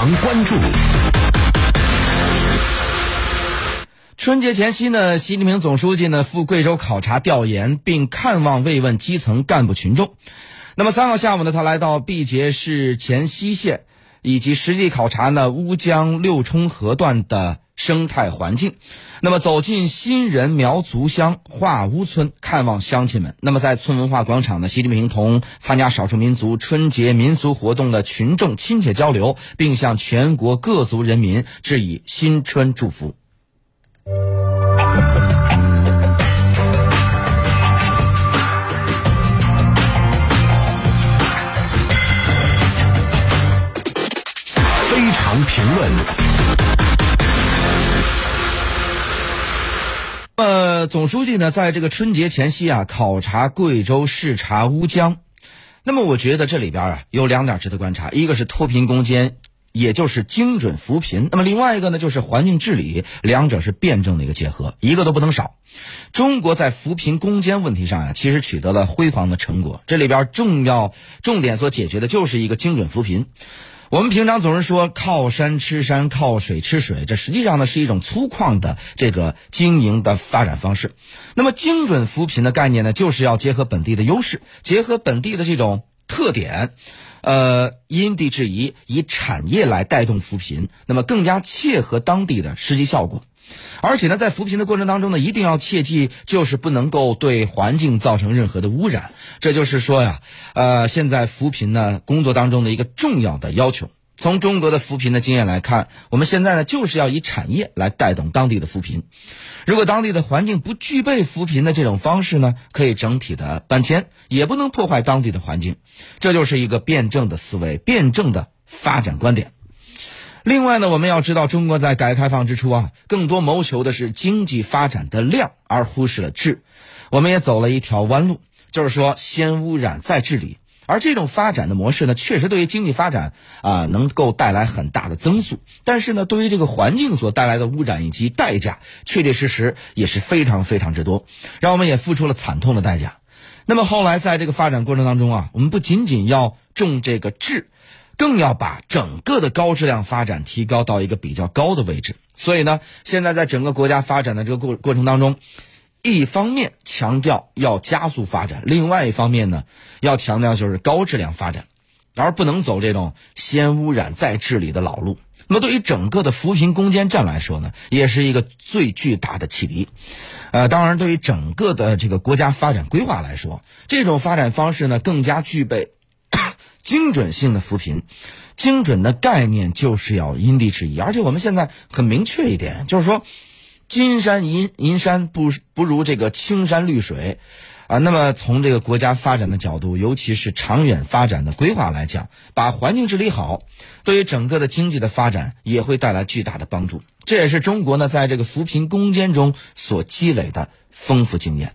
常关注。春节前夕呢，习近平总书记呢赴贵州考察调研，并看望慰问基层干部群众。那么三号下午呢，他来到毕节市黔西县，以及实地考察呢乌江六冲河段的。生态环境，那么走进新人苗族乡化乌村，看望乡亲们。那么在村文化广场呢，习近平同参加少数民族春节民俗活动的群众亲切交流，并向全国各族人民致以新春祝福。非常评论。呃，总书记呢，在这个春节前夕啊，考察贵州，视察乌江。那么，我觉得这里边啊，有两点值得观察：一个是脱贫攻坚，也就是精准扶贫；那么另外一个呢，就是环境治理，两者是辩证的一个结合，一个都不能少。中国在扶贫攻坚问题上啊，其实取得了辉煌的成果。这里边重要重点所解决的就是一个精准扶贫。我们平常总是说靠山吃山，靠水吃水，这实际上呢是一种粗犷的这个经营的发展方式。那么精准扶贫的概念呢，就是要结合本地的优势，结合本地的这种特点，呃，因地制宜，以产业来带动扶贫，那么更加切合当地的实际效果。而且呢，在扶贫的过程当中呢，一定要切记，就是不能够对环境造成任何的污染。这就是说呀，呃，现在扶贫呢工作当中的一个重要的要求。从中国的扶贫的经验来看，我们现在呢就是要以产业来带动当地的扶贫。如果当地的环境不具备扶贫的这种方式呢，可以整体的搬迁，也不能破坏当地的环境。这就是一个辩证的思维，辩证的发展观点。另外呢，我们要知道，中国在改革开放之初啊，更多谋求的是经济发展的量，而忽视了质。我们也走了一条弯路，就是说先污染再治理。而这种发展的模式呢，确实对于经济发展啊能够带来很大的增速，但是呢，对于这个环境所带来的污染以及代价，确确实实也是非常非常之多，让我们也付出了惨痛的代价。那么后来在这个发展过程当中啊，我们不仅仅要重这个质。更要把整个的高质量发展提高到一个比较高的位置。所以呢，现在在整个国家发展的这个过过程当中，一方面强调要加速发展，另外一方面呢，要强调就是高质量发展，而不能走这种先污染再治理的老路。那么对于整个的扶贫攻坚战来说呢，也是一个最巨大的启迪。呃，当然对于整个的这个国家发展规划来说，这种发展方式呢，更加具备。精准性的扶贫，精准的概念就是要因地制宜，而且我们现在很明确一点，就是说，金山银银山不不如这个青山绿水，啊，那么从这个国家发展的角度，尤其是长远发展的规划来讲，把环境治理好，对于整个的经济的发展也会带来巨大的帮助。这也是中国呢在这个扶贫攻坚中所积累的丰富经验。